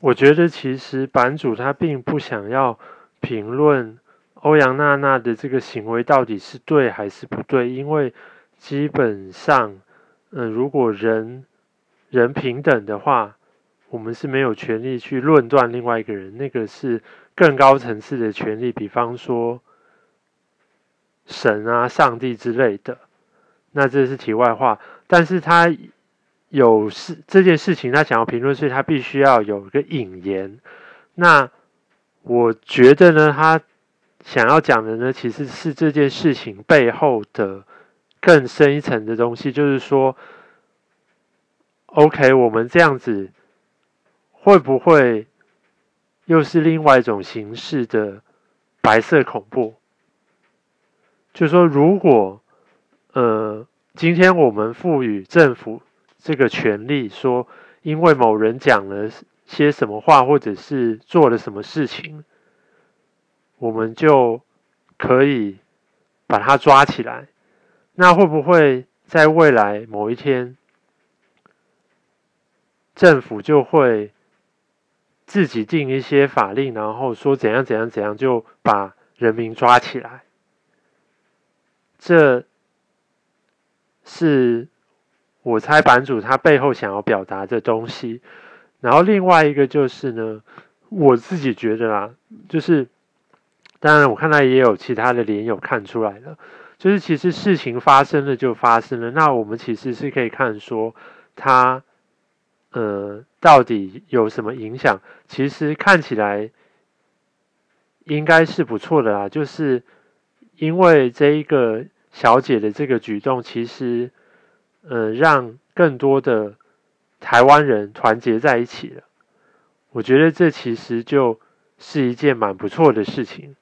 我觉得其实版主他并不想要评论欧阳娜娜的这个行为到底是对还是不对，因为基本上，嗯，如果人人平等的话，我们是没有权利去论断另外一个人，那个是更高层次的权利，比方说神啊、上帝之类的。那这是题外话，但是他。有事这件事情，他想要评论，所以他必须要有一个引言。那我觉得呢，他想要讲的呢，其实是这件事情背后的更深一层的东西，就是说，OK，我们这样子会不会又是另外一种形式的白色恐怖？就是说，如果呃，今天我们赋予政府。这个权利说，因为某人讲了些什么话，或者是做了什么事情，我们就可以把他抓起来。那会不会在未来某一天，政府就会自己定一些法令，然后说怎样怎样怎样，就把人民抓起来？这是。我猜版主他背后想要表达的东西，然后另外一个就是呢，我自己觉得啦，就是当然我看到也有其他的连友看出来了，就是其实事情发生了就发生了，那我们其实是可以看说它呃到底有什么影响，其实看起来应该是不错的啦，就是因为这一个小姐的这个举动，其实。呃，让更多的台湾人团结在一起了。我觉得这其实就是一件蛮不错的事情。